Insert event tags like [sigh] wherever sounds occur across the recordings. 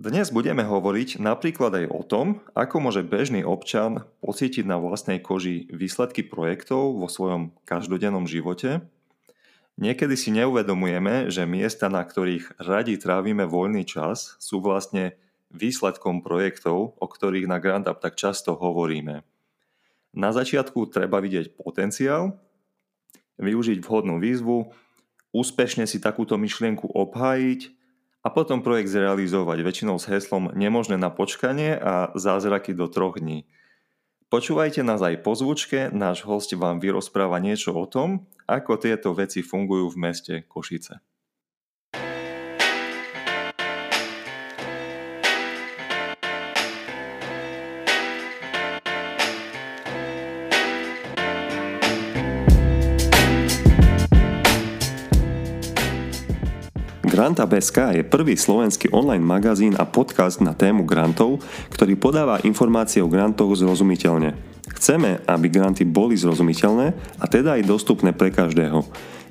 Dnes budeme hovoriť napríklad aj o tom, ako môže bežný občan pocítiť na vlastnej koži výsledky projektov vo svojom každodennom živote. Niekedy si neuvedomujeme, že miesta, na ktorých radi trávime voľný čas, sú vlastne výsledkom projektov, o ktorých na Grand Up tak často hovoríme. Na začiatku treba vidieť potenciál, využiť vhodnú výzvu, úspešne si takúto myšlienku obhájiť a potom projekt zrealizovať väčšinou s heslom nemožné na počkanie a zázraky do troch dní. Počúvajte nás aj po zvučke, náš host vám vyrozpráva niečo o tom, ako tieto veci fungujú v meste Košice. Granta.sk je prvý slovenský online magazín a podcast na tému grantov, ktorý podáva informácie o grantoch zrozumiteľne. Chceme, aby granty boli zrozumiteľné a teda aj dostupné pre každého.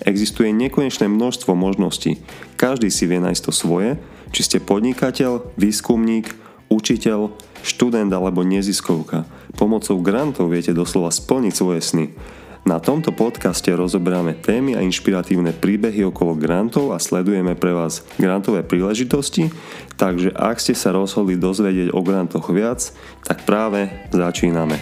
Existuje nekonečné množstvo možností. Každý si vie nájsť to svoje, či ste podnikateľ, výskumník, učiteľ, študent alebo neziskovka. Pomocou grantov viete doslova splniť svoje sny. Na tomto podcaste rozoberáme témy a inšpiratívne príbehy okolo grantov a sledujeme pre vás grantové príležitosti, takže ak ste sa rozhodli dozvedieť o grantoch viac, tak práve začíname.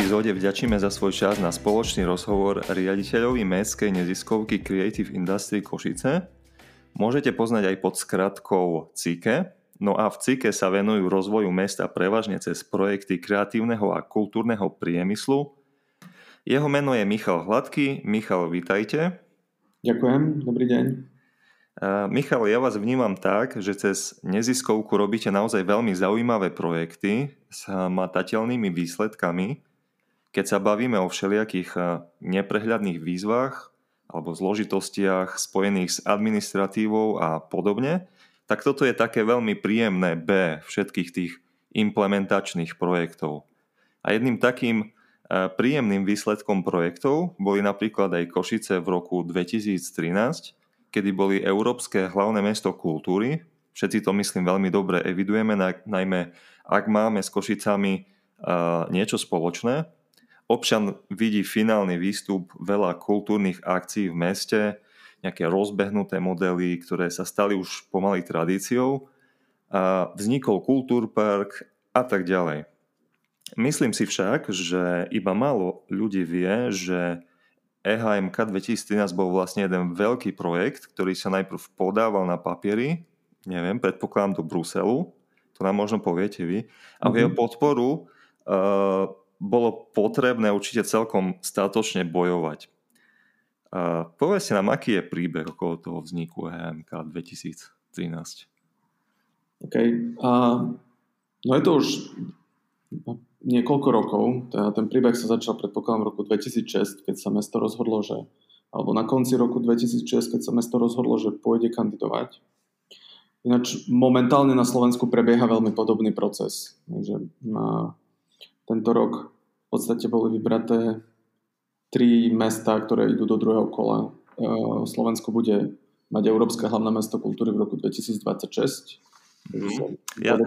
Epizóde vďačíme za svoj čas na spoločný rozhovor riaditeľovi mestskej neziskovky Creative Industry Košice. Môžete poznať aj pod skratkou CIKE, no a v CIKE sa venujú rozvoju mesta prevažne cez projekty kreatívneho a kultúrneho priemyslu. Jeho meno je Michal Hladký. Michal, vítajte. Ďakujem, dobrý deň. Michal, ja vás vnímam tak, že cez neziskovku robíte naozaj veľmi zaujímavé projekty, s matateľnými výsledkami, keď sa bavíme o všelijakých eh, neprehľadných výzvach alebo zložitostiach spojených s administratívou a podobne, tak toto je také veľmi príjemné B všetkých tých implementačných projektov. A jedným takým eh, príjemným výsledkom projektov boli napríklad aj Košice v roku 2013, kedy boli Európske hlavné mesto kultúry. Všetci to myslím veľmi dobre evidujeme, najmä ak máme s Košicami niečo spoločné. Občan vidí finálny výstup veľa kultúrnych akcií v meste, nejaké rozbehnuté modely, ktoré sa stali už pomaly tradíciou. A vznikol kultúrpark a tak ďalej. Myslím si však, že iba málo ľudí vie, že EHMK 2013 bol vlastne jeden veľký projekt, ktorý sa najprv podával na papieri, neviem, predpokladám do Bruselu, to nám možno poviete vy. A v jeho mhm. podporu uh, bolo potrebné určite celkom statočne bojovať. Povedzte nám, aký je príbeh okolo toho vzniku HMK 2013. OK. Uh, no je to už niekoľko rokov. Teda ten príbeh sa začal predpokladám v roku 2006, keď sa mesto rozhodlo, že alebo na konci roku 2006, keď sa mesto rozhodlo, že pôjde kandidovať Ináč momentálne na Slovensku prebieha veľmi podobný proces. Takže na tento rok v podstate boli vybraté tri mesta, ktoré idú do druhého kola. E, Slovensko bude mať Európske hlavné mesto kultúry v roku 2026. Mm. Ja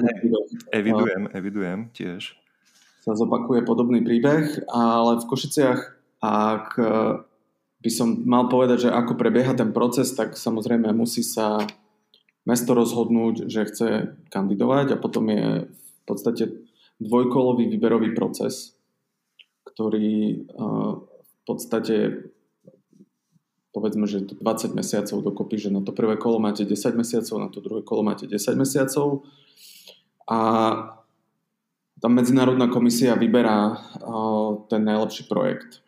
evidujem, evidujem tiež. Sa zopakuje podobný príbeh, ale v Košiciach, ak by som mal povedať, že ako prebieha ten proces, tak samozrejme musí sa mesto rozhodnúť, že chce kandidovať a potom je v podstate dvojkolový výberový proces, ktorý v podstate povedzme, že 20 mesiacov dokopy, že na to prvé kolo máte 10 mesiacov, na to druhé kolo máte 10 mesiacov a tá medzinárodná komisia vyberá ten najlepší projekt.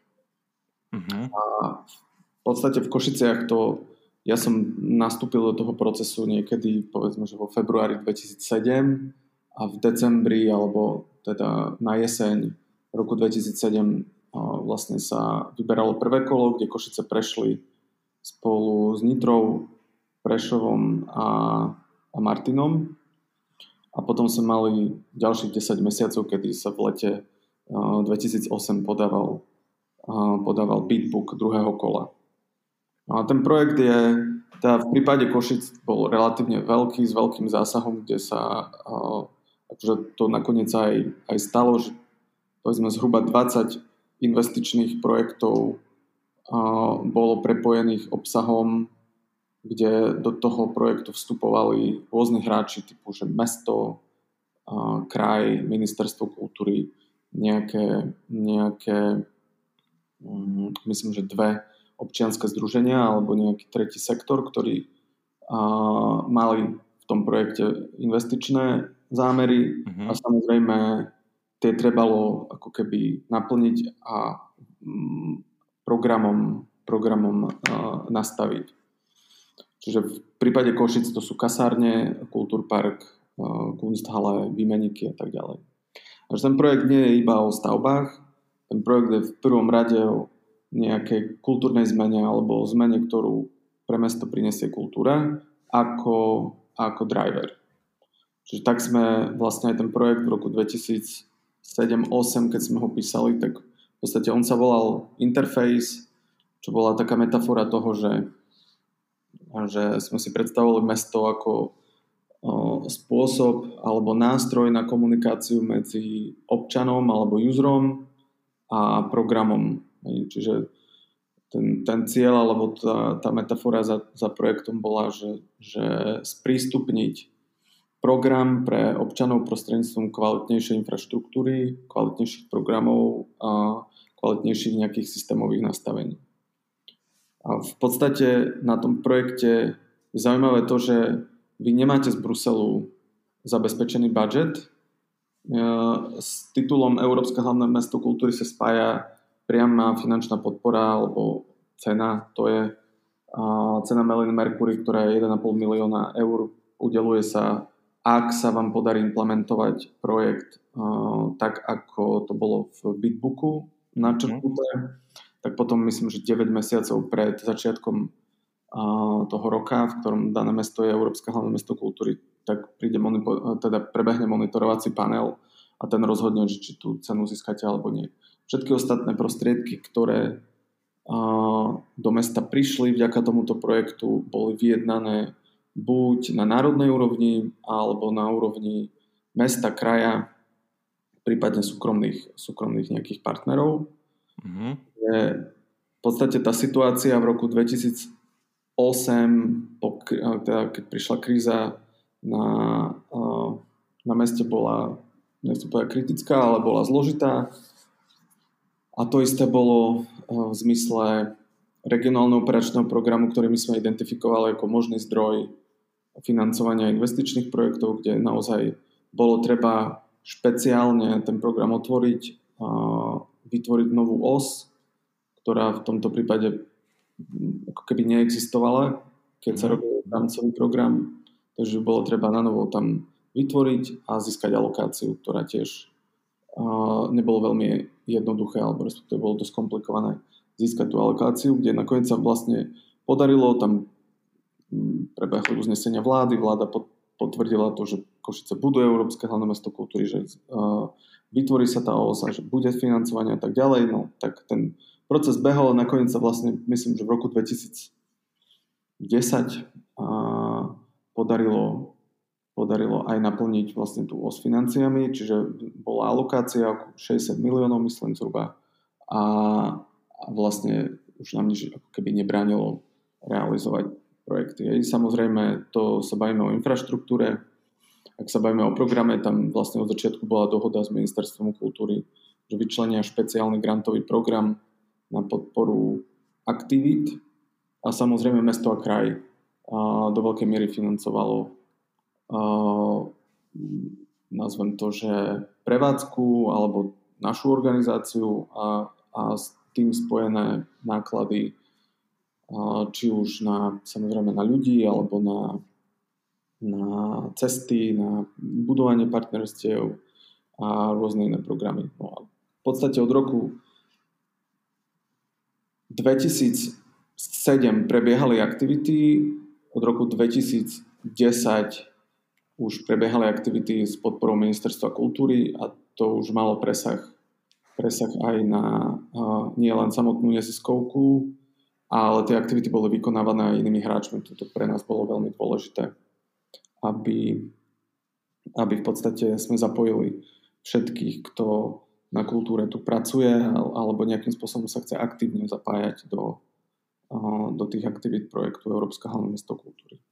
Uh-huh. A v podstate v Košiciach to ja som nastúpil do toho procesu niekedy, povedzme, že vo februári 2007 a v decembri alebo teda na jeseň roku 2007 vlastne sa vyberalo prvé kolo, kde Košice prešli spolu s Nitrou, Prešovom a, a Martinom. a potom sme mali ďalších 10 mesiacov, kedy sa v lete 2008 podával, podával beatbook druhého kola. No a ten projekt je, teda v prípade Košic bol relatívne veľký, s veľkým zásahom, kde sa akože to nakoniec aj, aj stalo, že povedzme zhruba 20 investičných projektov bolo prepojených obsahom, kde do toho projektu vstupovali rôzni hráči typu, že mesto, kraj, ministerstvo kultúry, nejaké, nejaké mm, myslím, že dve občianske združenia alebo nejaký tretí sektor, ktorí mali v tom projekte investičné zámery mm-hmm. a samozrejme tie trebalo ako keby naplniť a mm, programom, programom uh, nastaviť. Čiže v prípade Košic to sú kasárne, kultúrpark, uh, kunsthalle, výmeniky a tak ďalej. Takže ten projekt nie je iba o stavbách, ten projekt je v prvom rade o nejakej kultúrnej zmene alebo o zmene, ktorú pre mesto prinesie kultúra ako, ako driver. Čiže tak sme vlastne aj ten projekt v roku 2007-2008, keď sme ho písali, tak v podstate on sa volal Interface, čo bola taká metafora toho, že, že sme si predstavovali mesto ako spôsob alebo nástroj na komunikáciu medzi občanom alebo userom a programom. Čiže ten, ten cieľ alebo tá, tá metafora za, za projektom bola, že, že sprístupniť program pre občanov prostredníctvom kvalitnejšej infraštruktúry, kvalitnejších programov a kvalitnejších nejakých systémových nastavení. A v podstate na tom projekte je zaujímavé to, že vy nemáte z Bruselu zabezpečený budget. S titulom Európske hlavné mesto kultúry sa spája priama finančná podpora alebo cena, to je cena Meliny Mercury, ktorá je 1,5 milióna eur. Udeluje sa ak sa vám podarí implementovať projekt uh, tak, ako to bolo v Bitbooku načrtnuté, mm. tak potom myslím, že 9 mesiacov pred začiatkom uh, toho roka, v ktorom dané mesto je Európske hlavné mesto kultúry, tak príde monitor, teda prebehne monitorovací panel a ten rozhodne, že či tú cenu získate alebo nie. Všetky ostatné prostriedky, ktoré uh, do mesta prišli vďaka tomuto projektu, boli vyjednané buď na národnej úrovni alebo na úrovni mesta, kraja, prípadne súkromných, súkromných nejakých partnerov. Mm-hmm. Je v podstate tá situácia v roku 2008, po, teda keď prišla kríza na, na meste bola, nechcem povedať kritická, ale bola zložitá. A to isté bolo v zmysle regionálneho operačného programu, ktorý my sme identifikovali ako možný zdroj financovania investičných projektov, kde naozaj bolo treba špeciálne ten program otvoriť, a vytvoriť novú os, ktorá v tomto prípade ako keby neexistovala, keď sa mhm. robil rámcový program, takže bolo treba na novo tam vytvoriť a získať alokáciu, ktorá tiež nebolo veľmi jednoduché, alebo respektíve bolo dosť komplikované získať tú alokáciu, kde nakoniec sa vlastne podarilo tam prebehli uznesenia vlády, vláda potvrdila to, že Košice budú Európske hlavné mesto kultúry, že vytvorí sa tá OSA, že bude financovanie a tak ďalej, no tak ten proces behol a nakoniec sa vlastne, myslím, že v roku 2010 podarilo, podarilo aj naplniť vlastne tú os financiami, čiže bola alokácia 60 miliónov, myslím zhruba. A, a vlastne už nám nič ako keby nebránilo realizovať projekty. Hej. Samozrejme, to sa bavíme o infraštruktúre, ak sa bavíme o programe, tam vlastne od začiatku bola dohoda s Ministerstvom kultúry, že vyčlenia špeciálny grantový program na podporu aktivít a samozrejme mesto a kraj a do veľkej miery financovalo a, nazvem to, že prevádzku alebo našu organizáciu a, a s tým spojené náklady či už na, samozrejme na ľudí alebo na, na cesty, na budovanie partnerstiev a rôzne iné programy. No a v podstate od roku 2007 prebiehali aktivity, od roku 2010 už prebiehali aktivity s podporou Ministerstva kultúry a to už malo presah, presah aj na uh, nie len samotnú neziskovku, ale tie aktivity boli vykonávané aj inými hráčmi. Toto pre nás bolo veľmi dôležité, aby, aby v podstate sme zapojili všetkých, kto na kultúre tu pracuje alebo nejakým spôsobom sa chce aktívne zapájať do, do tých aktivít projektu Európska hlavné mesto kultúry.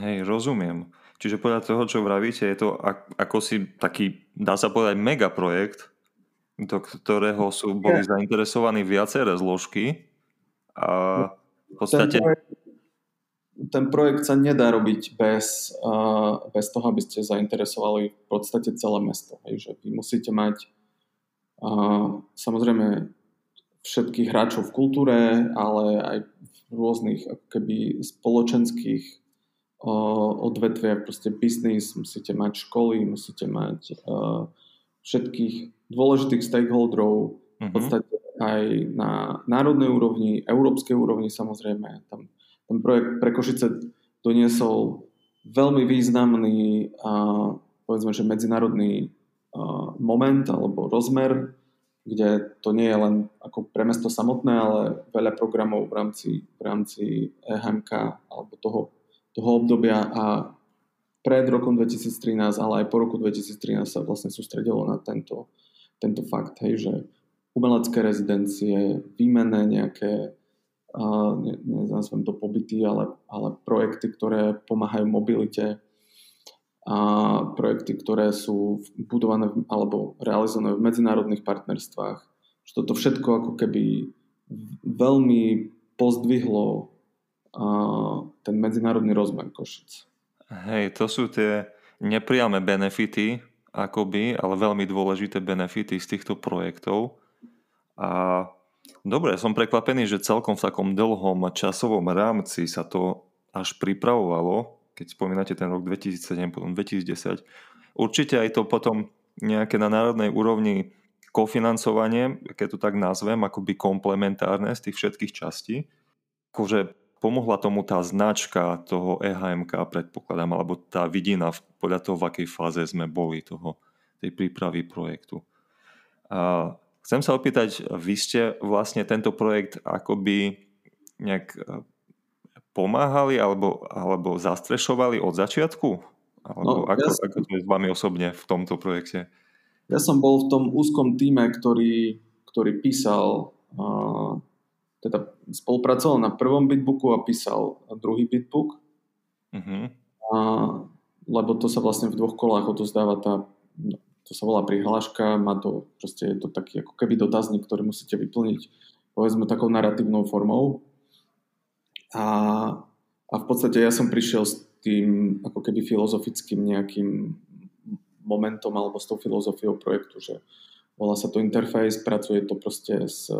Hej, rozumiem. Čiže podľa toho, čo vravíte, je to ako si taký, dá sa povedať, megaprojekt, do ktorého sú, boli zainteresovaní viaceré zložky a v podstate... Ten projekt, ten projekt sa nedá robiť bez, bez toho, aby ste zainteresovali v podstate celé mesto. Hej, že vy musíte mať samozrejme všetkých hráčov v kultúre, ale aj v rôznych keby spoločenských odvetviach, proste biznis, musíte mať školy, musíte mať uh, všetkých dôležitých stakeholderov, mm-hmm. v mhm. podstate aj na národnej úrovni, európskej úrovni samozrejme. Tam, ten projekt pre Košice doniesol veľmi významný, uh, povedzme, že medzinárodný uh, moment alebo rozmer, kde to nie je len ako pre mesto samotné, ale veľa programov v rámci, v rámci EHMK alebo toho toho obdobia a pred rokom 2013, ale aj po roku 2013 sa vlastne sústredilo na tento, tento fakt, hej, že umelecké rezidencie, výmenné nejaké, uh, ne, nenazvem to pobyty, ale, ale projekty, ktoré pomáhajú mobilite, a projekty, ktoré sú budované alebo realizované v medzinárodných partnerstvách. Že toto všetko ako keby veľmi pozdvihlo ten medzinárodný rozmer Košic. Hej, to sú tie nepriame benefity, akoby, ale veľmi dôležité benefity z týchto projektov. A dobre, som prekvapený, že celkom v takom dlhom časovom rámci sa to až pripravovalo, keď spomínate ten rok 2007, potom 2010. Určite aj to potom nejaké na národnej úrovni kofinancovanie, keď to tak nazvem, akoby komplementárne z tých všetkých častí. Akože pomohla tomu tá značka toho EHMK, predpokladám, alebo tá vidina podľa toho, v akej fáze sme boli toho, tej prípravy projektu. A chcem sa opýtať, vy ste vlastne tento projekt akoby nejak e, pomáhali alebo, alebo zastrešovali od začiatku? Alebo no, ako, ja som, ako to je s vami osobne v tomto projekte? Ja som bol v tom úzkom týme, ktorý, ktorý písal uh, teda spolupracoval na prvom bitbooku a písal druhý bitbook. Uh-huh. A, lebo to sa vlastne v dvoch kolách odozdáva tá, to sa volá prihláška, má to, proste je to taký ako keby dotazník, ktorý musíte vyplniť povedzme takou narratívnou formou. A, a v podstate ja som prišiel s tým ako keby filozofickým nejakým momentom alebo s tou filozofiou projektu, že volá sa to interface, pracuje to proste s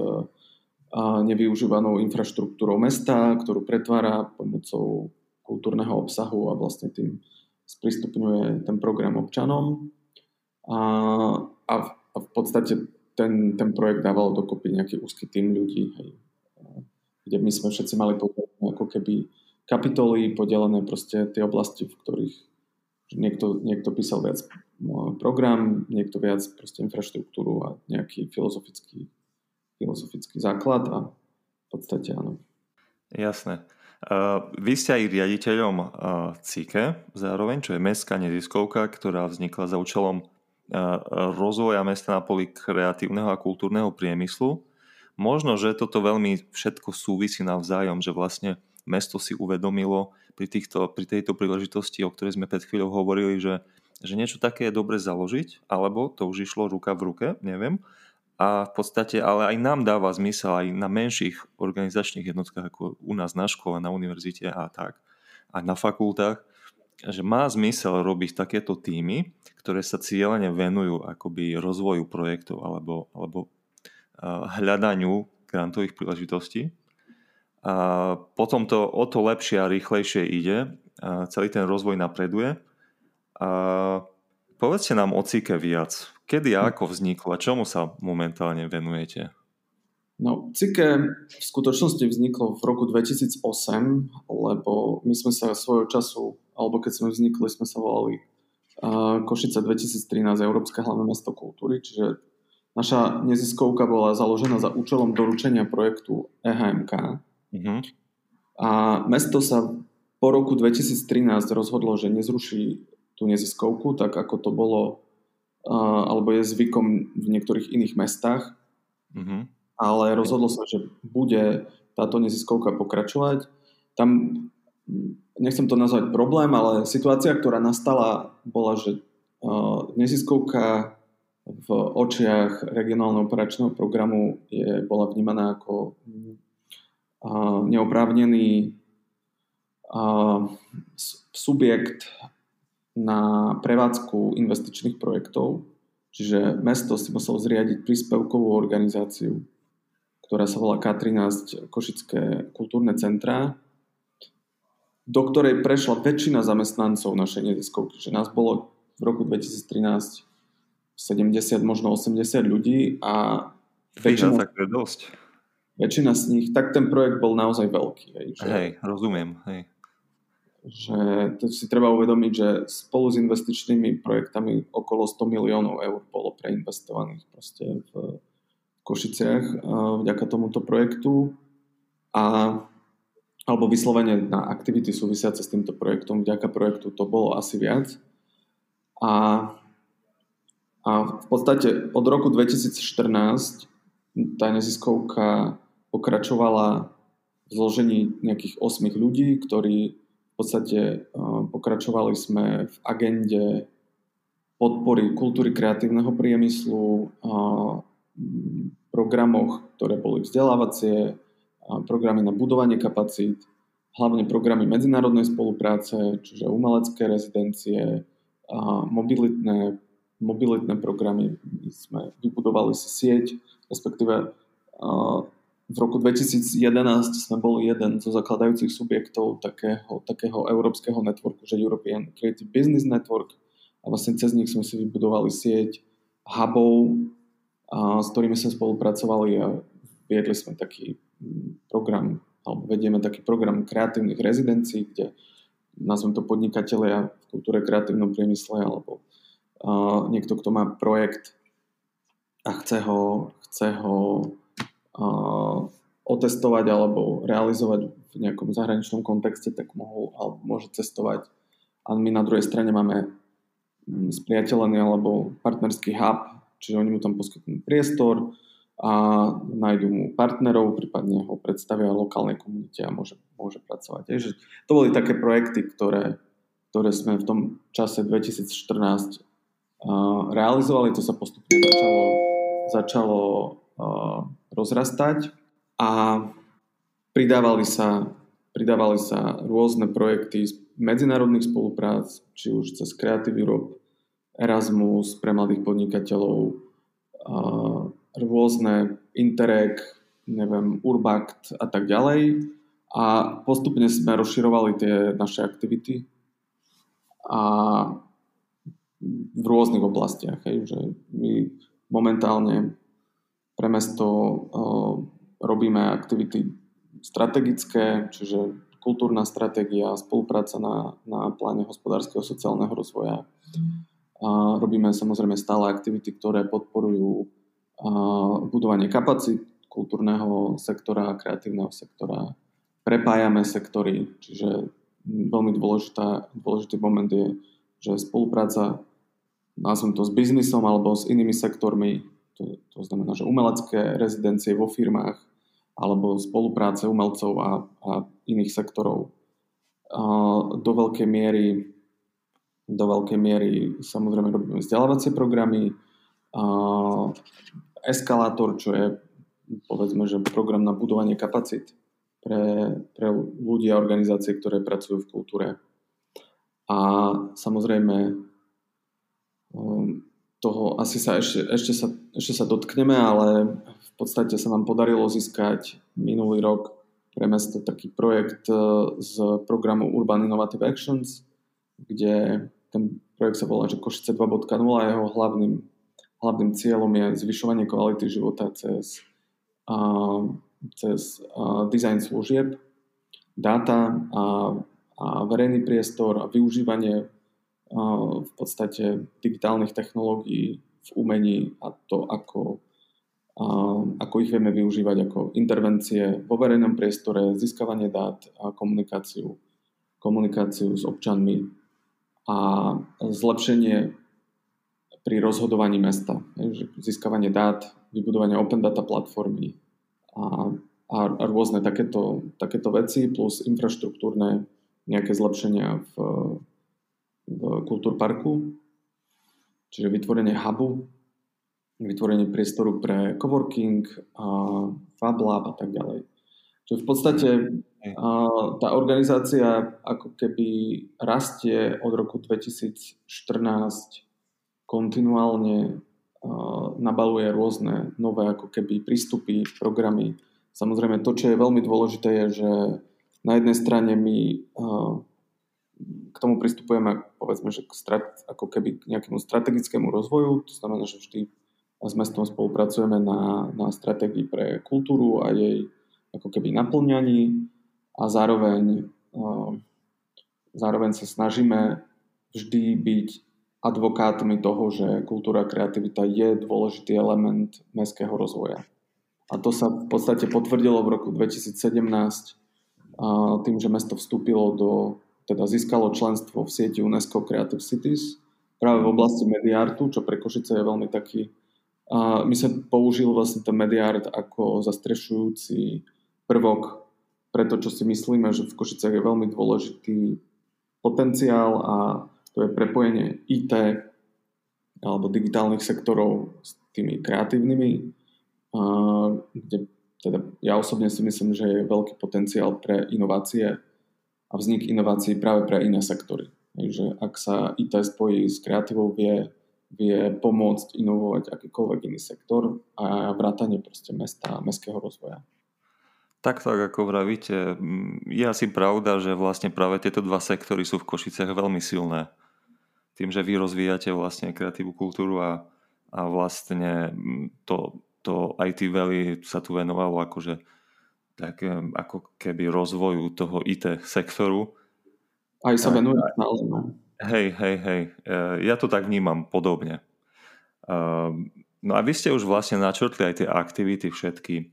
a nevyužívanou infraštruktúrou mesta, ktorú pretvára pomocou kultúrneho obsahu a vlastne tým sprístupňuje ten program občanom. A, a, v, a v podstate ten, ten projekt dával dokopy nejaký úzky tým ľudí, hej, kde my sme všetci mali ako keby kapitoly podelené proste tie oblasti, v ktorých niekto, niekto písal viac program, niekto viac proste infraštruktúru a nejaký filozofický filozofický základ a v podstate áno. Jasné. Uh, vy ste aj riaditeľom uh, CIKE zároveň, čo je mestská neziskovka, ktorá vznikla za účelom rozvoja mesta na poli kreatívneho a kultúrneho priemyslu. Možno, že toto veľmi všetko súvisí navzájom, že vlastne mesto si uvedomilo pri, týchto, pri tejto príležitosti, o ktorej sme pred chvíľou hovorili, že, že niečo také je dobre založiť, alebo to už išlo ruka v ruke, neviem a v podstate ale aj nám dáva zmysel aj na menších organizačných jednotkách ako u nás na škole, na univerzite a tak, a na fakultách, že má zmysel robiť takéto týmy, ktoré sa cieľene venujú akoby rozvoju projektov alebo, alebo hľadaniu grantových príležitostí. A potom to o to lepšie a rýchlejšie ide, a celý ten rozvoj napreduje. A povedzte nám o CIKE viac. Kedy a ako vzniklo a čomu sa momentálne venujete? No, CIKE v skutočnosti vzniklo v roku 2008, lebo my sme sa svojho času, alebo keď sme vznikli, sme sa volali uh, Košica 2013, Európske hlavné mesto kultúry, čiže naša neziskovka bola založená za účelom doručenia projektu EHMK. Mhm. A mesto sa po roku 2013 rozhodlo, že nezruší tú neziskovku, tak ako to bolo, uh, alebo je zvykom v niektorých iných mestách. Uh-huh ale rozhodlo sa, že bude táto neziskovka pokračovať. Tam, nechcem to nazvať problém, ale situácia, ktorá nastala, bola, že neziskovka v očiach regionálneho operačného programu je, bola vnímaná ako neoprávnený subjekt na prevádzku investičných projektov, čiže mesto si muselo zriadiť príspevkovú organizáciu ktorá sa volá K13 Košické kultúrne centrá, do ktorej prešla väčšina zamestnancov našej neziskovky. Že nás bolo v roku 2013 70, možno 80 ľudí a väčšina, tak to je dosť. väčšina z nich, tak ten projekt bol naozaj veľký. Hej, že, hej rozumiem. Hej. Že to si treba uvedomiť, že spolu s investičnými projektami okolo 100 miliónov eur bolo preinvestovaných proste v, Košiciach vďaka tomuto projektu a alebo vyslovene na aktivity súvisiace s týmto projektom. Vďaka projektu to bolo asi viac. A, a v podstate od roku 2014 tá neziskovka pokračovala v zložení nejakých 8 ľudí, ktorí v podstate pokračovali sme v agende podpory kultúry kreatívneho priemyslu, programoch, ktoré boli vzdelávacie, programy na budovanie kapacít, hlavne programy medzinárodnej spolupráce, čiže umelecké rezidencie, mobilitné, mobilitné programy. My sme vybudovali si sieť, respektíve v roku 2011 sme boli jeden zo zakladajúcich subjektov takého, takého európskeho networku, že European Creative Business Network a vlastne cez nich sme si vybudovali sieť hubov a s ktorými sme spolupracovali a viedli sme taký mm, program, alebo vedieme taký program kreatívnych rezidencií, kde nazvem to podnikatelia v kultúre kreatívnom priemysle alebo uh, niekto, kto má projekt a chce ho, chce ho uh, otestovať alebo realizovať v nejakom zahraničnom kontexte, tak mohol alebo môže cestovať. A my na druhej strane máme mm, spriateľený alebo partnerský hub Čiže oni mu tam poskytnú priestor a nájdú mu partnerov, prípadne ho predstavia lokálnej komunite a môže, môže pracovať. Takže to boli také projekty, ktoré, ktoré sme v tom čase 2014 uh, realizovali. To sa postupne začalo, začalo uh, rozrastať a pridávali sa, pridávali sa rôzne projekty z medzinárodných spoluprác, či už cez Creative Europe, Erasmus pre mladých podnikateľov, rôzne Interreg, neviem, Urbact a tak ďalej. A postupne sme rozširovali tie naše aktivity a v rôznych oblastiach. Hej, že my momentálne pre mesto uh, robíme aktivity strategické, čiže kultúrna stratégia, spolupráca na, na pláne hospodárskeho sociálneho rozvoja, a robíme samozrejme stále aktivity, ktoré podporujú budovanie kapacít kultúrneho sektora kreatívneho sektora. Prepájame sektory, čiže veľmi dôležitá, dôležitý moment je, že spolupráca nazvem to s biznisom alebo s inými sektormi, to, to znamená, že umelecké rezidencie vo firmách alebo spolupráce umelcov a, a iných sektorov do veľkej miery do veľkej miery samozrejme robíme vzdelávacie programy, eskalátor, čo je povedzme, že program na budovanie kapacít pre, pre ľudí a organizácie, ktoré pracujú v kultúre. A samozrejme um, toho asi sa ešte, ešte, sa, ešte sa dotkneme, ale v podstate sa nám podarilo získať minulý rok pre mesto taký projekt uh, z programu Urban Innovative Actions, kde ten projekt sa volá, že Košice 2.0 a jeho hlavným, hlavným cieľom je zvyšovanie kvality života cez cez design služieb, dáta a, a verejný priestor a využívanie v podstate digitálnych technológií v umení a to, ako, ako ich vieme využívať ako intervencie vo verejnom priestore, získavanie dát a komunikáciu, komunikáciu s občanmi a zlepšenie pri rozhodovaní mesta. Získavanie dát, vybudovanie open data platformy a, a, rôzne takéto, takéto veci plus infraštruktúrne nejaké zlepšenia v, v kultúrparku, čiže vytvorenie hubu, vytvorenie priestoru pre coworking, a Fab Lab a tak ďalej. Čiže v podstate tá organizácia ako keby rastie od roku 2014 kontinuálne nabaluje rôzne nové ako keby prístupy, programy. Samozrejme to, čo je veľmi dôležité je, že na jednej strane my k tomu pristupujeme povedzme, že k strat, ako keby k nejakému strategickému rozvoju, to znamená, že vždy s mestom spolupracujeme na, na stratégii pre kultúru a jej ako keby naplňaní a zároveň, zároveň sa snažíme vždy byť advokátmi toho, že kultúra a kreativita je dôležitý element mestského rozvoja. A to sa v podstate potvrdilo v roku 2017 tým, že mesto vstúpilo do, teda získalo členstvo v sieti UNESCO Creative Cities práve v oblasti mediartu, čo pre Košice je veľmi taký my sa použil vlastne ten mediart ako zastrešujúci prvok pre to, čo si myslíme, že v Košiciach je veľmi dôležitý potenciál a to je prepojenie IT alebo digitálnych sektorov s tými kreatívnymi, kde teda ja osobne si myslím, že je veľký potenciál pre inovácie a vznik inovácií práve pre iné sektory. Takže ak sa IT spojí s kreatívou, vie, vie pomôcť inovovať akýkoľvek iný sektor a vrátanie proste mesta a mestského rozvoja. Tak, tak ako vravíte, je asi pravda, že vlastne práve tieto dva sektory sú v Košiciach veľmi silné tým, že vy rozvíjate vlastne kreatívnu kultúru a, a vlastne to, to IT Valley sa tu venovalo akože tak ako keby rozvoju toho IT sektoru. Aj sa venuje stále. No. Hej, hej, hej. E, ja to tak vnímam podobne. E, no a vy ste už vlastne načrtli aj tie aktivity všetky.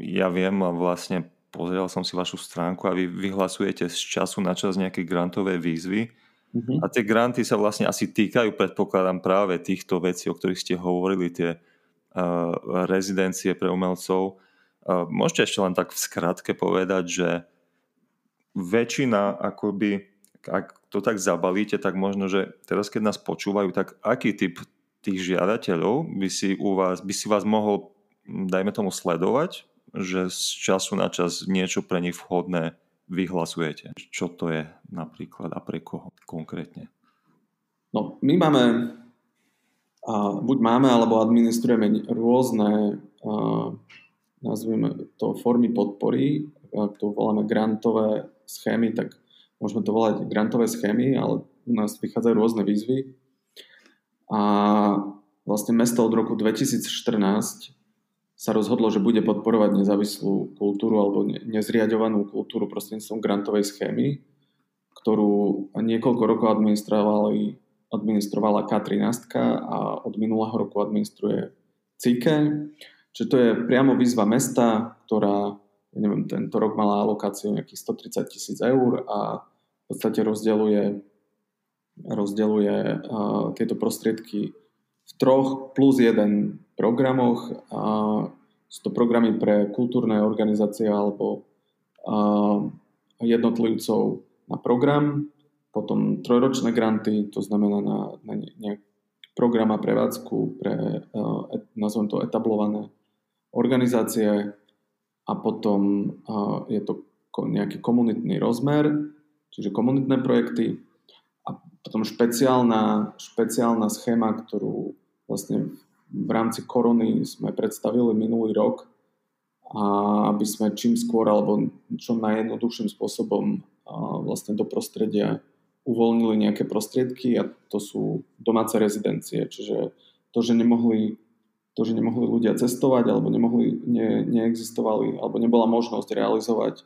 Ja viem a vlastne pozrel som si vašu stránku a vy vyhlasujete z času na čas nejaké grantové výzvy Uh-huh. A tie granty sa vlastne asi týkajú, predpokladám, práve týchto vecí, o ktorých ste hovorili, tie uh, rezidencie pre umelcov. Uh, môžete ešte len tak v skratke povedať, že väčšina, akoby, ak to tak zabalíte, tak možno, že teraz keď nás počúvajú, tak aký typ tých žiadateľov by si, u vás, by si vás mohol, dajme tomu, sledovať, že z času na čas niečo pre nich vhodné vyhlasujete? Čo to je napríklad a pre koho konkrétne? No, my máme, a buď máme, alebo administrujeme rôzne, a, nazvime to formy podpory, ak to voláme grantové schémy, tak môžeme to volať grantové schémy, ale u nás vychádzajú rôzne výzvy. A vlastne mesto od roku 2014 sa rozhodlo, že bude podporovať nezávislú kultúru alebo nezriadovanú kultúru prostredníctvom grantovej schémy, ktorú niekoľko rokov administrovali, administrovala K13 a od minulého roku administruje CIKE. Čiže to je priamo výzva mesta, ktorá, ja neviem, tento rok mala alokáciu nejakých 130 tisíc eur a v podstate rozdeluje, rozdeluje uh, tieto prostriedky v troch plus jeden programoch. A sú to programy pre kultúrne organizácie alebo jednotlivcov na program, potom trojročné granty, to znamená na, na nejaký program a prevádzku pre, nazvem to, etablované organizácie a potom je to nejaký komunitný rozmer, čiže komunitné projekty a potom špeciálna, špeciálna schéma, ktorú vlastne v rámci korony sme predstavili minulý rok a aby sme čím skôr alebo čo najjednoduchším spôsobom vlastne do prostredia uvoľnili nejaké prostriedky a to sú domáce rezidencie. Čiže to, že nemohli, to, že nemohli ľudia cestovať alebo nemohli, ne, neexistovali alebo nebola možnosť realizovať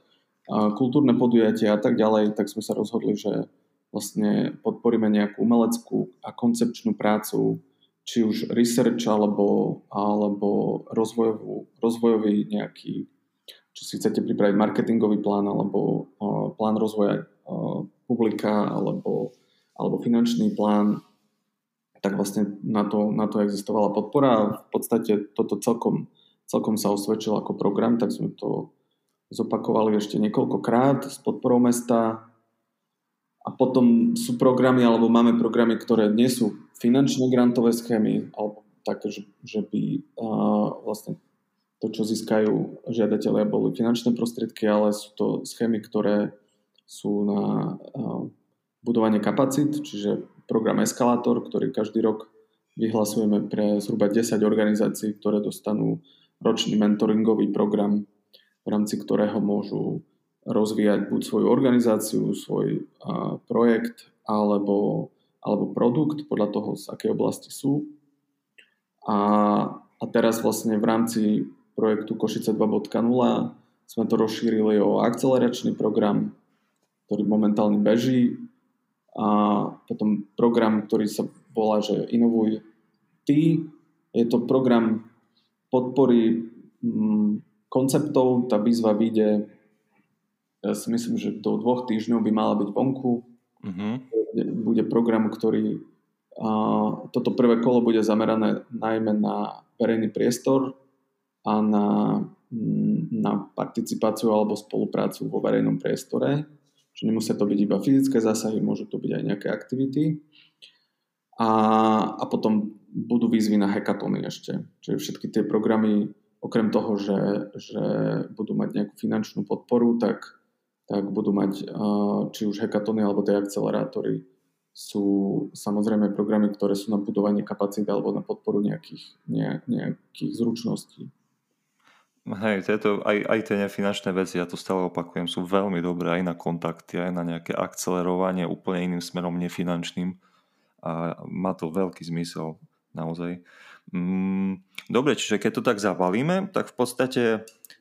kultúrne podujatia a tak ďalej, tak sme sa rozhodli, že vlastne podporíme nejakú umeleckú a koncepčnú prácu, či už research alebo, alebo rozvojovú, rozvojový nejaký, či si chcete pripraviť marketingový plán alebo uh, plán rozvoja uh, publika alebo, alebo finančný plán, tak vlastne na to, na to existovala podpora a v podstate toto celkom, celkom sa osvedčilo ako program, tak sme to zopakovali ešte niekoľkokrát s podporou mesta. Potom sú programy, alebo máme programy, ktoré nie sú finančné grantové schémy, alebo také, že, že by uh, vlastne to, čo získajú žiadatelia, boli finančné prostriedky, ale sú to schémy, ktoré sú na uh, budovanie kapacít, čiže program Eskalátor, ktorý každý rok vyhlasujeme pre zhruba 10 organizácií, ktoré dostanú ročný mentoringový program v rámci ktorého môžu rozvíjať buď svoju organizáciu, svoj a, projekt alebo, alebo produkt podľa toho, z akej oblasti sú. A, a teraz vlastne v rámci projektu Košice 2.0 sme to rozšírili o akceleračný program, ktorý momentálne beží a potom program, ktorý sa volá, že Inovuj ty. Je to program podpory mm, konceptov. Tá výzva vyjde, ja si myslím, že do dvoch týždňov by mala byť vonku. Uh-huh. Bude program, ktorý a, toto prvé kolo bude zamerané najmä na verejný priestor a na, na participáciu alebo spoluprácu vo verejnom priestore. Čiže nemusia to byť iba fyzické zásahy, môžu to byť aj nejaké aktivity. A, a potom budú výzvy na hekatony ešte. Čiže všetky tie programy okrem toho, že, že budú mať nejakú finančnú podporu, tak, tak budú mať či už hekatony alebo tie akcelerátory sú samozrejme programy, ktoré sú na budovanie kapacít alebo na podporu nejakých, ne, nejakých zručností. Hej, tieto, aj, aj tie nefinančné veci, ja to stále opakujem, sú veľmi dobré aj na kontakty, aj na nejaké akcelerovanie úplne iným smerom nefinančným a má to veľký zmysel naozaj. Mm, dobre, čiže keď to tak zabalíme, tak v podstate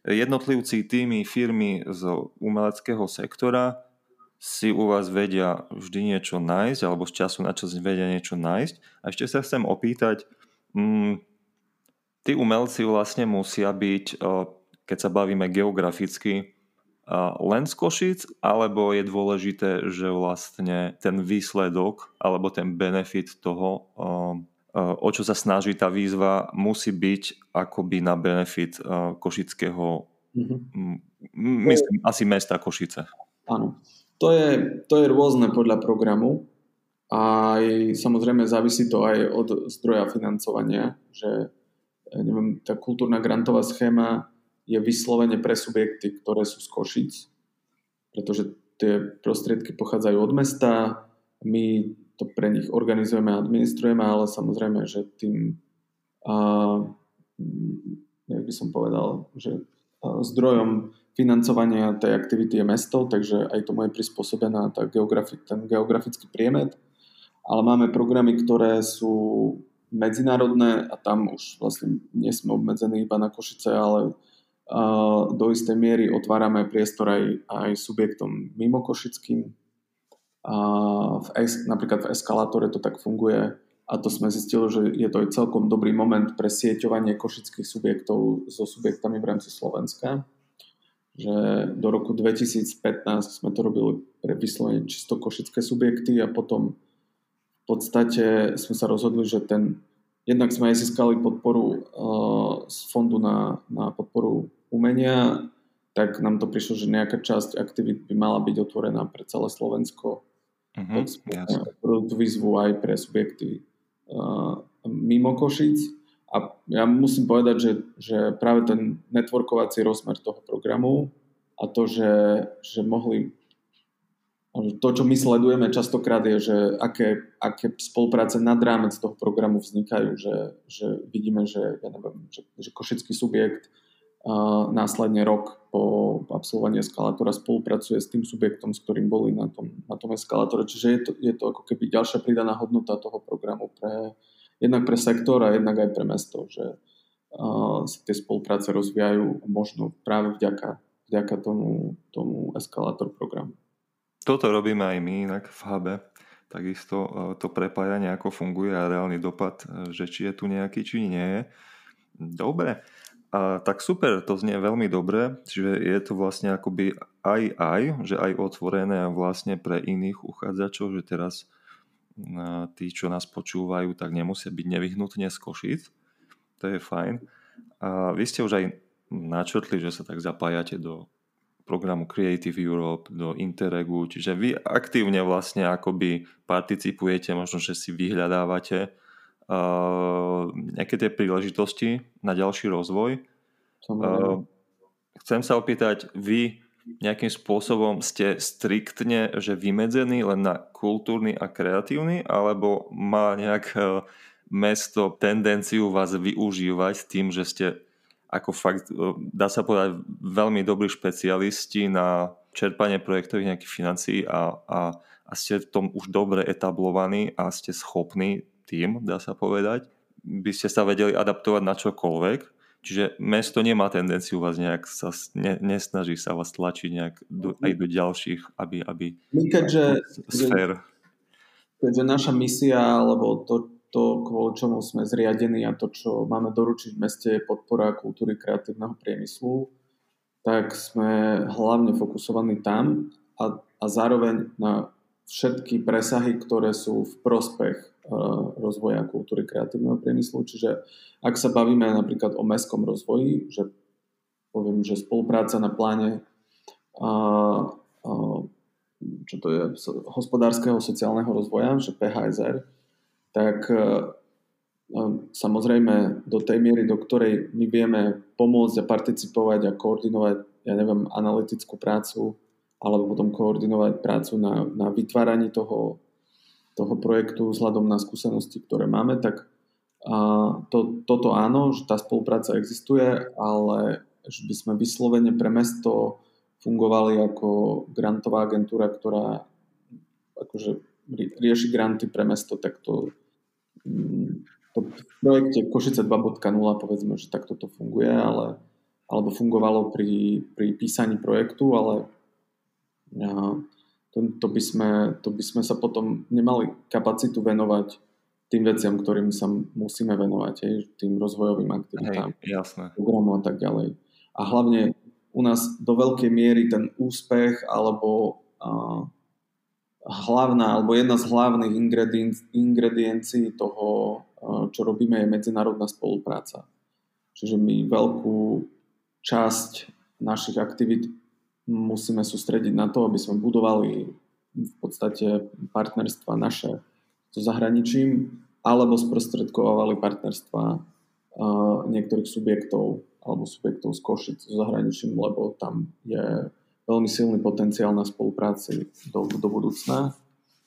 jednotlivci, týmy, firmy z umeleckého sektora si u vás vedia vždy niečo nájsť, alebo z času na čas vedia niečo nájsť. A ešte sa chcem opýtať, mm, tí umelci vlastne musia byť, keď sa bavíme geograficky, len z Košic, alebo je dôležité, že vlastne ten výsledok alebo ten benefit toho o čo sa snaží tá výzva, musí byť akoby na benefit košického, mm-hmm. myslím, asi mesta Košice. Áno. To je, to je rôzne podľa programu a samozrejme závisí to aj od zdroja financovania, že neviem, tá kultúrna grantová schéma je vyslovene pre subjekty, ktoré sú z Košic, pretože tie prostriedky pochádzajú od mesta, my to pre nich organizujeme a administrujeme, ale samozrejme, že tým, a, jak by som povedal, že zdrojom financovania tej aktivity je mesto, takže aj tomu je prispôsobená tá geografi- ten geografický priemet. Ale máme programy, ktoré sú medzinárodné a tam už vlastne nie sme obmedzení iba na Košice, ale do istej miery otvárame priestor aj, aj subjektom mimo košickým, a v, napríklad v eskalátore to tak funguje a to sme zistili, že je to aj celkom dobrý moment pre sieťovanie košických subjektov so subjektami v rámci Slovenska. Že do roku 2015 sme to robili pre vyslovene čisto košické subjekty a potom v podstate sme sa rozhodli, že ten jednak sme aj získali podporu uh, z fondu na, na podporu umenia, tak nám to prišlo, že nejaká časť aktivít by mala byť otvorená pre celé Slovensko Uh-huh, tú výzvu aj pre subjekty uh, mimo Košic. A ja musím povedať, že, že práve ten networkovací rozmer toho programu a to, že, že mohli to, čo my sledujeme častokrát je, že aké, aké spolupráce nad rámec toho programu vznikajú, že, že vidíme, že, ja neviem, že, že košický subjekt následne rok po absolvovaní eskalátora spolupracuje s tým subjektom, s ktorým boli na tom, na tom eskalátore. Čiže je to, je to ako keby ďalšia pridaná hodnota toho programu pre, jednak pre sektor a jednak aj pre mesto. Že sa tie spolupráce rozvíjajú možno práve vďaka, vďaka tomu, tomu eskalátor programu. Toto robíme aj my inak v HB. Takisto e, to prepájanie, ako funguje a reálny dopad, e, že či je tu nejaký, či nie. Dobre, a, tak super, to znie veľmi dobre, že je to vlastne akoby aj aj, že aj otvorené vlastne pre iných uchádzačov, že teraz tí, čo nás počúvajú, tak nemusia byť nevyhnutne z Košic. To je fajn. A vy ste už aj načrtli, že sa tak zapájate do programu Creative Europe, do Interregu, čiže vy aktívne vlastne akoby participujete, možno, že si vyhľadávate uh, nejaké tie príležitosti na ďalší rozvoj. Uh, chcem sa opýtať, vy nejakým spôsobom ste striktne že vymedzení len na kultúrny a kreatívny, alebo má nejak uh, mesto tendenciu vás využívať tým, že ste ako fakt, dá sa povedať, veľmi dobrí špecialisti na čerpanie projektových nejakých financií a, a, a ste v tom už dobre etablovaní a ste schopní tým, dá sa povedať, by ste sa vedeli adaptovať na čokoľvek. Čiže mesto nemá tendenciu vás nejak sa, ne, nesnaží sa vás tlačiť nejak do, aj do ďalších, aby, aby My keďže, sfér. Keďže naša misia, alebo to, to, kvôli čomu sme zriadení a to, čo máme doručiť v meste, je podpora kultúry kreatívneho priemyslu, tak sme hlavne fokusovaní tam a, a zároveň na všetky presahy, ktoré sú v prospech rozvoja kultúry kreatívneho priemyslu. Čiže ak sa bavíme napríklad o mestskom rozvoji, že poviem, že spolupráca na pláne uh, uh, čo to je, hospodárskeho sociálneho rozvoja, že PHSR, tak e, samozrejme do tej miery, do ktorej my vieme pomôcť a participovať a koordinovať, ja neviem, analytickú prácu alebo potom koordinovať prácu na, na vytváraní toho, toho projektu vzhľadom na skúsenosti, ktoré máme, tak a to, toto áno, že tá spolupráca existuje, ale že by sme vyslovene pre mesto fungovali ako grantová agentúra, ktorá akože rieši granty pre mesto, tak to, to v projekte Košice 2.0 povedzme, že takto to funguje, ale, alebo fungovalo pri, pri písaní projektu, ale to, to, by sme, to by sme sa potom nemali kapacitu venovať tým veciam, ktorým sa musíme venovať, hej, tým rozvojovým aktivitám, hej, jasné. programu a tak ďalej. A hlavne u nás do veľkej miery ten úspech alebo uh, hlavná alebo jedna z hlavných ingrediencií toho, eh, čo robíme, je medzinárodná spolupráca. Čiže my veľkú časť našich aktivít musíme sústrediť na to, aby sme budovali v podstate partnerstva naše so zahraničím alebo sprostredkovali partnerstva eh, niektorých subjektov alebo subjektov z Košic so zahraničím, lebo tam je veľmi silný potenciál na spolupráci do, do budúcna.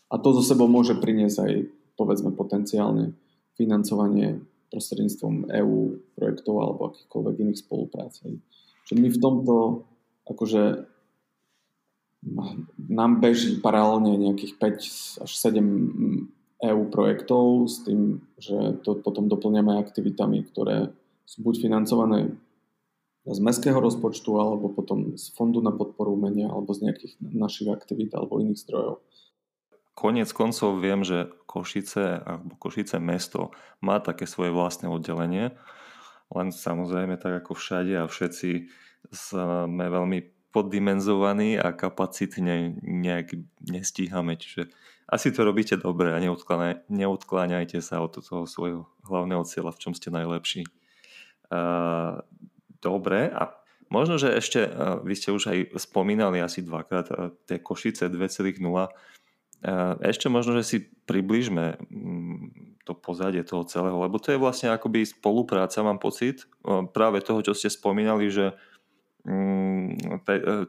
A to zo sebou môže priniesť aj, povedzme, potenciálne financovanie prostredníctvom EU projektov alebo akýchkoľvek iných spoluprác. Čiže my v tomto, akože nám beží paralelne nejakých 5 až 7 EU projektov s tým, že to potom doplňame aktivitami, ktoré sú buď financované z mestského rozpočtu alebo potom z fondu na podporu umenia alebo z nejakých našich aktivít alebo iných zdrojov. Konec koncov viem, že Košice alebo Košice mesto má také svoje vlastné oddelenie, len samozrejme tak ako všade a všetci sme veľmi poddimenzovaní a kapacitne nejak nestíhame, čiže asi to robíte dobre a neodkláňajte sa od toho svojho hlavného cieľa, v čom ste najlepší. Dobre, a možno, že ešte, vy ste už aj spomínali asi dvakrát tie Košice 2.0. Ešte možno, že si približme mm, to pozadie toho celého, lebo to je vlastne akoby spolupráca, mám pocit, práve toho, čo ste spomínali, že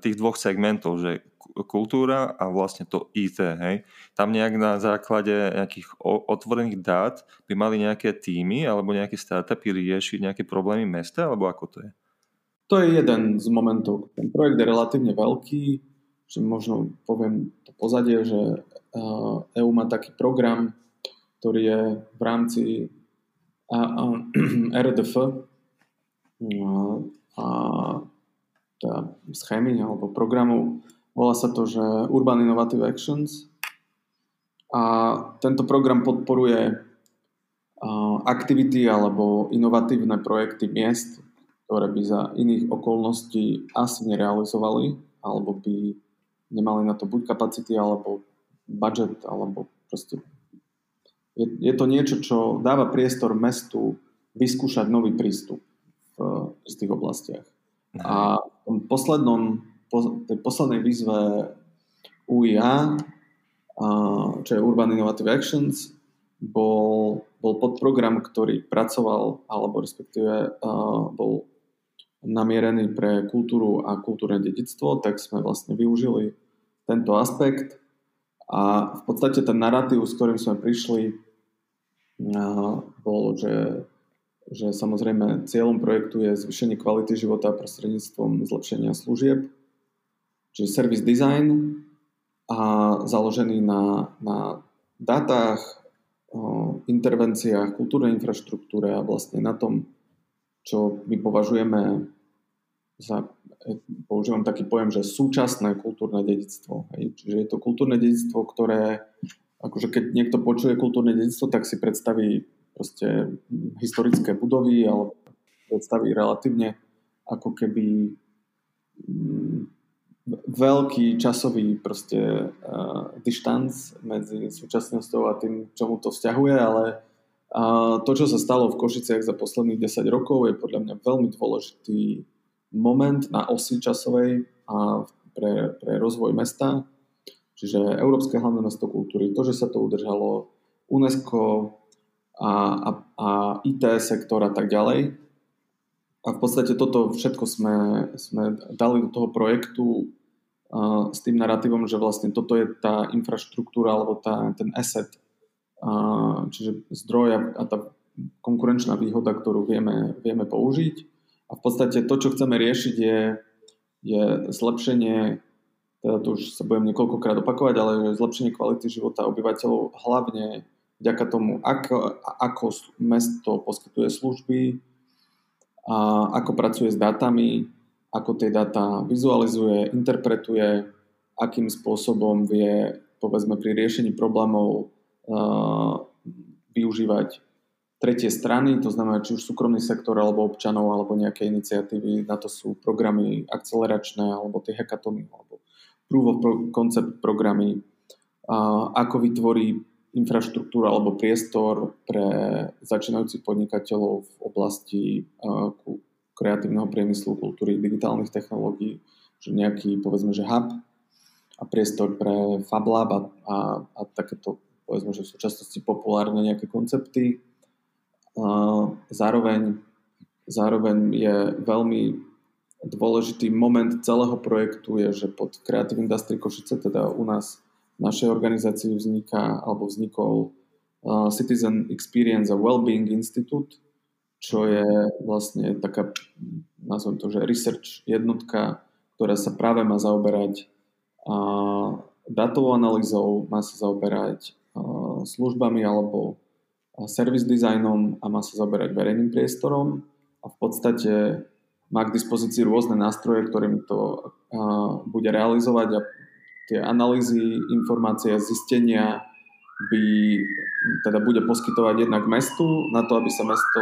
tých dvoch segmentov, že kultúra a vlastne to IT, hej. Tam nejak na základe nejakých otvorených dát by mali nejaké týmy alebo nejaké startupy riešiť nejaké problémy mesta, alebo ako to je? To je jeden z momentov. Ten projekt je relatívne veľký, že možno poviem to pozadie, že EU má taký program, ktorý je v rámci RDF, a, [clears throat] teda schémy alebo programu. Volá sa to, že Urban Innovative Actions. A tento program podporuje aktivity alebo inovatívne projekty miest, ktoré by za iných okolností asi nerealizovali, alebo by nemali na to buď kapacity, alebo budget, alebo proste je, je to niečo, čo dáva priestor mestu vyskúšať nový prístup v istých oblastiach. A v poslednom, po, tej poslednej výzve UIA, čo je Urban Innovative Actions, bol, bol podprogram, ktorý pracoval, alebo respektíve bol namierený pre kultúru a kultúrne dedictvo, tak sme vlastne využili tento aspekt. A v podstate ten narratív, s ktorým sme prišli, bol, že, že samozrejme cieľom projektu je zvýšenie kvality života prostredníctvom zlepšenia služieb, čiže service design a založený na, na dátach, intervenciách, kultúrnej infraštruktúre a vlastne na tom, čo my považujeme za, používam taký pojem, že súčasné kultúrne dedictvo. Hej. Čiže je to kultúrne dedictvo, ktoré akože keď niekto počuje kultúrne dedictvo, tak si predstaví proste historické budovy alebo predstaví relatívne ako keby mm, veľký časový proste uh, dištanc medzi súčasnosťou a tým, čomu to vzťahuje, ale uh, to, čo sa stalo v Košiciach za posledných 10 rokov, je podľa mňa veľmi dôležitý moment na osi časovej a pre, pre rozvoj mesta. Čiže Európske hlavné mesto kultúry, to, že sa to udržalo, UNESCO a, a, a IT sektor a tak ďalej. A v podstate toto všetko sme, sme dali do toho projektu s tým narratívom, že vlastne toto je tá infraštruktúra alebo tá, ten asset, čiže zdroj a, a tá konkurenčná výhoda, ktorú vieme, vieme použiť. A v podstate to, čo chceme riešiť, je, je zlepšenie teda to už sa budem niekoľkokrát opakovať, ale zlepšenie kvality života obyvateľov hlavne vďaka tomu, ako, ako mesto poskytuje služby, a ako pracuje s dátami, ako tie dáta vizualizuje, interpretuje, akým spôsobom vie, povedzme, pri riešení problémov uh, využívať tretie strany, to znamená či už súkromný sektor alebo občanov alebo nejaké iniciatívy, na to sú programy akceleračné alebo tie hackatony alebo proof of concept programy, ako vytvorí infraštruktúra alebo priestor pre začínajúcich podnikateľov v oblasti kreatívneho priemyslu, kultúry, digitálnych technológií, že nejaký, povedzme, že hub a priestor pre FabLab a, a, a takéto, povedzme, že v súčasnosti populárne nejaké koncepty. Zároveň, zároveň je veľmi dôležitý moment celého projektu je, že pod Creative Industry Košice, teda u nás našej organizácii vzniká, alebo vznikol uh, Citizen Experience a Wellbeing Institute, čo je vlastne taká, nazvem to, že research jednotka, ktorá sa práve má zaoberať datovou analýzou, má sa zaoberať uh, službami alebo uh, service designom a má sa zaoberať verejným priestorom. A v podstate má k dispozícii rôzne nástroje, ktorými to bude realizovať a tie analýzy, informácie a zistenia by teda bude poskytovať jednak mestu na to, aby sa mesto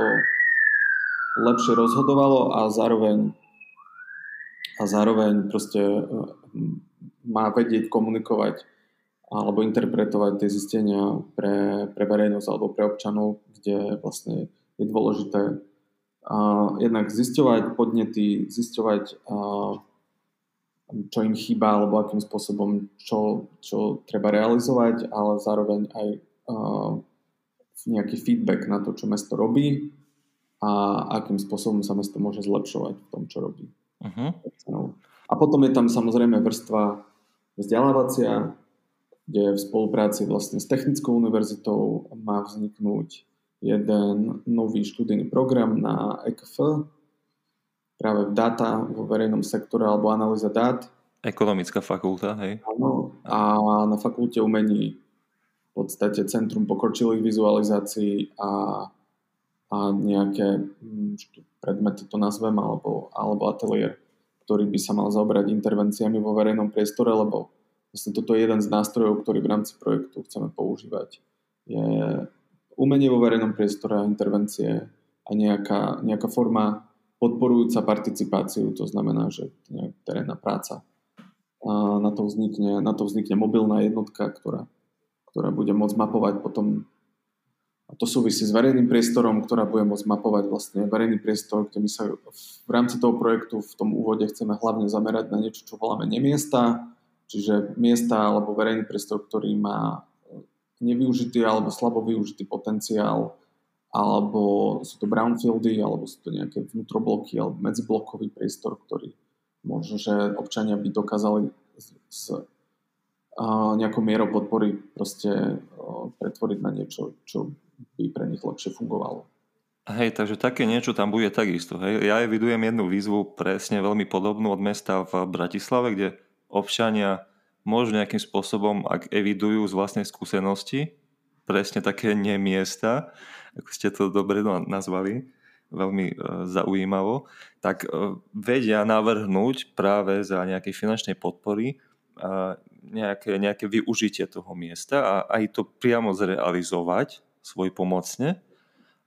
lepšie rozhodovalo a zároveň a zároveň proste e, má vedieť komunikovať alebo interpretovať tie zistenia pre, pre verejnosť alebo pre občanov, kde vlastne je dôležité jednak zisťovať podnety, zisťovať, čo im chýba alebo akým spôsobom, čo, čo treba realizovať, ale zároveň aj nejaký feedback na to, čo mesto robí a akým spôsobom sa mesto môže zlepšovať v tom, čo robí. Uh-huh. A potom je tam samozrejme vrstva vzdelávacia, kde v spolupráci vlastne s Technickou univerzitou má vzniknúť jeden nový študijný program na EKF, práve v data vo verejnom sektore alebo analýza dát. Ekonomická fakulta, hej? Áno, a na fakulte umení v podstate Centrum pokročilých vizualizácií a, a nejaké hm, predmety to nazvem, alebo, alebo ateliér, ktorý by sa mal zaoberať intervenciami vo verejnom priestore, lebo vlastne toto je jeden z nástrojov, ktorý v rámci projektu chceme používať. Je umenie vo verejnom priestore a intervencie a nejaká, nejaká forma podporujúca participáciu, to znamená, že terénna práca. A na to vznikne, na to vznikne mobilná jednotka, ktorá, ktorá bude môcť mapovať potom a to súvisí s verejným priestorom, ktorá bude môcť mapovať vlastne verejný priestor, kde my sa v rámci toho projektu v tom úvode chceme hlavne zamerať na niečo, čo voláme nemiesta, čiže miesta alebo verejný priestor, ktorý má nevyužitý alebo slabo využitý potenciál, alebo sú to brownfieldy, alebo sú to nejaké vnútrobloky alebo medziblokový priestor, ktorý možno, že občania by dokázali s, nejakou mierou podpory proste pretvoriť na niečo, čo by pre nich lepšie fungovalo. Hej, takže také niečo tam bude takisto. Hej. Ja evidujem jednu výzvu presne veľmi podobnú od mesta v Bratislave, kde občania môžu nejakým spôsobom, ak evidujú z vlastnej skúsenosti, presne také nemiesta, ako ste to dobre nazvali, veľmi e, zaujímavo, tak e, vedia navrhnúť práve za nejakej finančnej podpory e, nejaké, nejaké využitie toho miesta a aj to priamo zrealizovať svoj pomocne.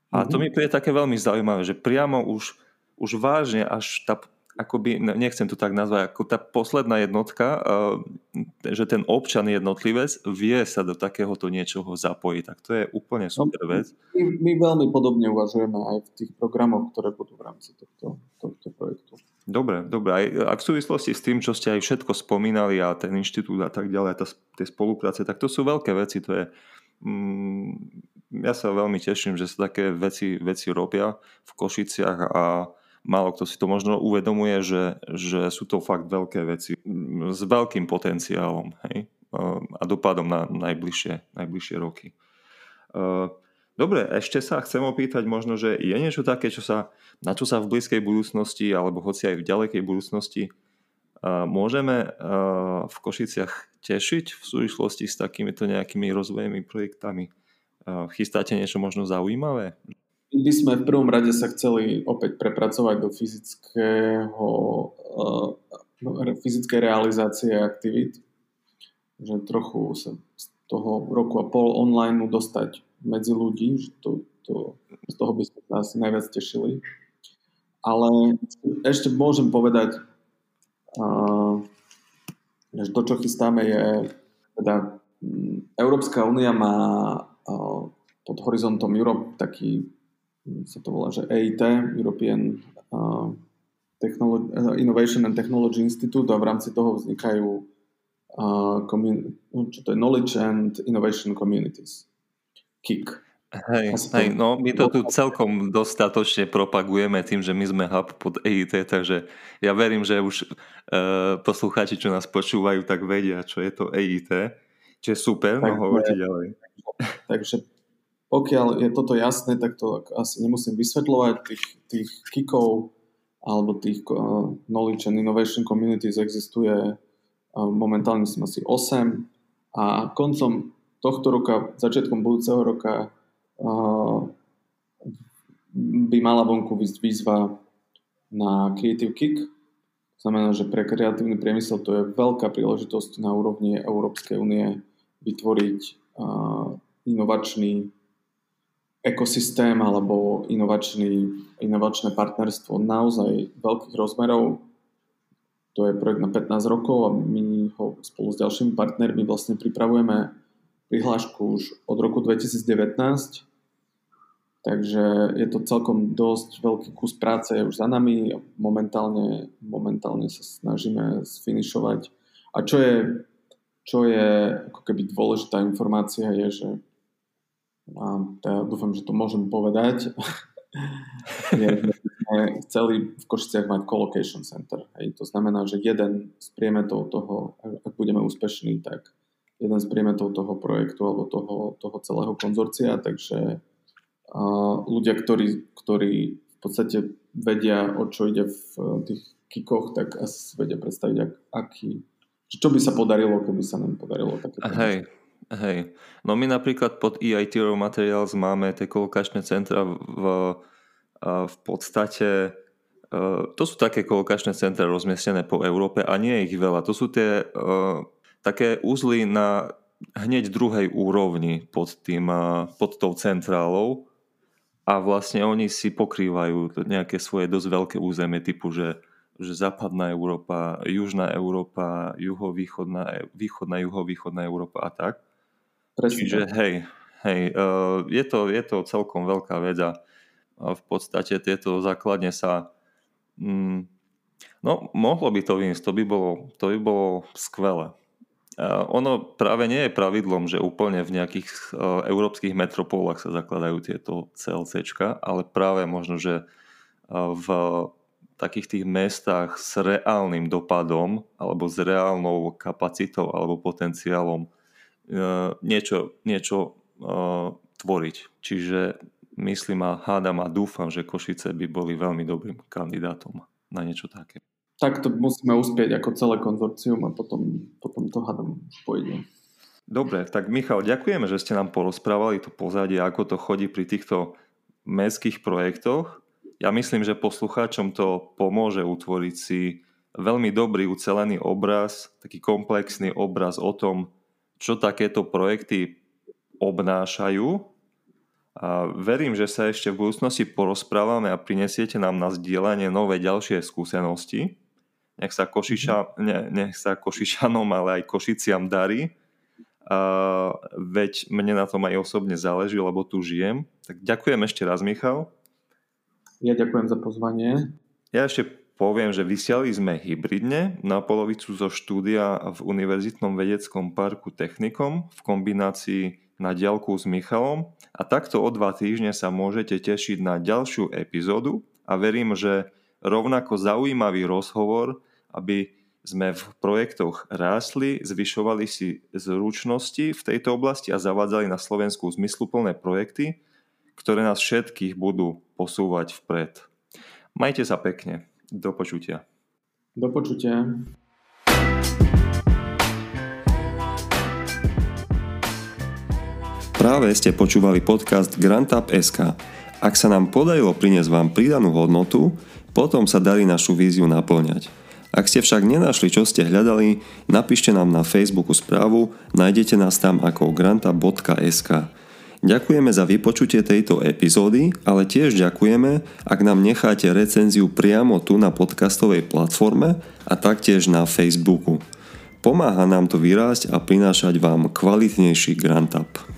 A to mhm. mi príde také veľmi zaujímavé, že priamo už, už vážne až tá, akoby, nechcem to tak nazvať, ako tá posledná jednotka, že ten občan jednotlivec vie sa do takéhoto niečoho zapojiť. Tak to je úplne no, super vec. My, my veľmi podobne uvažujeme aj v tých programoch, ktoré budú v rámci tohto, tohto projektu. Dobre, dobre. Aj, aj v súvislosti s tým, čo ste aj všetko spomínali a ten inštitút a tak ďalej, tá, tie spolupráce, tak to sú veľké veci. To je, mm, ja sa veľmi teším, že sa také veci, veci robia v Košiciach a málo kto si to možno uvedomuje, že, že sú to fakt veľké veci s veľkým potenciálom hej? a dopadom na najbližšie, najbližšie roky. Dobre, ešte sa chcem opýtať možno, že je niečo také, čo sa, na čo sa v blízkej budúcnosti alebo hoci aj v ďalekej budúcnosti môžeme v Košiciach tešiť v súvislosti s takýmito nejakými rozvojemi projektami? Chystáte niečo možno zaujímavé? By sme v prvom rade sa chceli opäť prepracovať do fyzického, uh, fyzickej realizácie aktivít. Že trochu sa z toho roku a pol online dostať medzi ľudí, že to, to, z toho by sme asi najviac tešili. Ale ešte môžem povedať, uh, že to, čo chystáme, je teda Európska únia má pod horizontom Europe taký, sa to volá, že EIT, European Technology, Innovation and Technology Institute a v rámci toho vznikajú no, čo to je Knowledge and Innovation Communities. KIC. Hej, hej, no my to tu celkom dostatočne propagujeme tým, že my sme hub pod EIT, takže ja verím, že už e, poslucháči, čo nás počúvajú, tak vedia, čo je to EIT. Čiže super, tak, no hovorte ďalej. Takže pokiaľ je toto jasné, tak to asi nemusím vysvetľovať. Tých, tých kikov alebo tých uh, Knowledge and Innovation Communities existuje uh, momentálne som asi 8 a koncom tohto roka, začiatkom budúceho roka uh, by mala vonku výzva na Creative Kick. Znamená, že pre kreatívny priemysel to je veľká príležitosť na úrovni Európskej únie vytvoriť uh, inovačný ekosystém alebo inovačný, inovačné partnerstvo naozaj veľkých rozmerov. To je projekt na 15 rokov a my ho spolu s ďalšími partnermi vlastne pripravujeme prihlášku už od roku 2019. Takže je to celkom dosť veľký kus práce už za nami. Momentálne, momentálne sa snažíme sfinišovať. A čo je, čo je ako keby dôležitá informácia je, že a ja dúfam, že to môžem povedať, [laughs] je, že sme chceli v Košiciach mať colocation center. Hej. To znamená, že jeden z priemetov toho, ak budeme úspešní, tak jeden z priemetov toho projektu alebo toho, toho celého konzorcia, takže a ľudia, ktorí, ktorí v podstate vedia, o čo ide v tých kikoch, tak asi vedia predstaviť, ak, aký, čo by sa podarilo, keby sa nám podarilo také. Hej, Hej. No my napríklad pod EIT Raw Materials máme tie kolokačné centra v, v, podstate to sú také kolokačné centra rozmiestnené po Európe a nie je ich veľa. To sú tie uh, také úzly na hneď druhej úrovni pod, tým, uh, pod tou centrálou a vlastne oni si pokrývajú nejaké svoje dosť veľké územie typu, že že západná Európa, južná Európa, juhovýchodná, východná, juhovýchodná Európa a tak. Presne Čiže hej, hej uh, je, to, je to celkom veľká vec a v podstate tieto základne sa mm, no mohlo by to výjsť, to by bolo, to by bolo skvelé. Uh, ono práve nie je pravidlom, že úplne v nejakých uh, európskych metropólach sa zakladajú tieto CLCčka, ale práve možno, že uh, v takých tých mestách s reálnym dopadom alebo s reálnou kapacitou alebo potenciálom niečo, niečo e, tvoriť. Čiže myslím a hádam a dúfam, že Košice by boli veľmi dobrým kandidátom na niečo také. Tak to musíme uspieť ako celé konzorcium a potom, potom to hádam pôjde. Dobre, tak Michal, ďakujeme, že ste nám porozprávali to pozadie, ako to chodí pri týchto mestských projektoch ja myslím, že poslucháčom to pomôže utvoriť si veľmi dobrý ucelený obraz, taký komplexný obraz o tom, čo takéto projekty obnášajú. A verím, že sa ešte v budúcnosti porozprávame a prinesiete nám na zdieľanie nové ďalšie skúsenosti. Nech sa, Košiča, ne, nech sa Košičanom, ale aj Košiciam darí. A veď mne na tom aj osobne záleží, lebo tu žijem. Tak ďakujem ešte raz, Michal. Ja ďakujem za pozvanie. Ja ešte poviem, že vysiali sme hybridne na polovicu zo štúdia v Univerzitnom vedeckom parku Technikom v kombinácii na diálku s Michalom a takto o dva týždne sa môžete tešiť na ďalšiu epizódu a verím, že rovnako zaujímavý rozhovor, aby sme v projektoch rástli, zvyšovali si zručnosti v tejto oblasti a zavádzali na Slovensku zmysluplné projekty, ktoré nás všetkých budú posúvať vpred. Majte sa pekne. Do počutia. Do počutia. Práve ste počúvali podcast GrantUp SK. Ak sa nám podarilo priniesť vám pridanú hodnotu, potom sa darí našu víziu naplňať. Ak ste však nenašli, čo ste hľadali, napíšte nám na Facebooku správu, nájdete nás tam ako granta.sk. Ďakujeme za vypočutie tejto epizódy, ale tiež ďakujeme, ak nám necháte recenziu priamo tu na podcastovej platforme a taktiež na Facebooku. Pomáha nám to vyrásť a prinášať vám kvalitnejší Grant Up.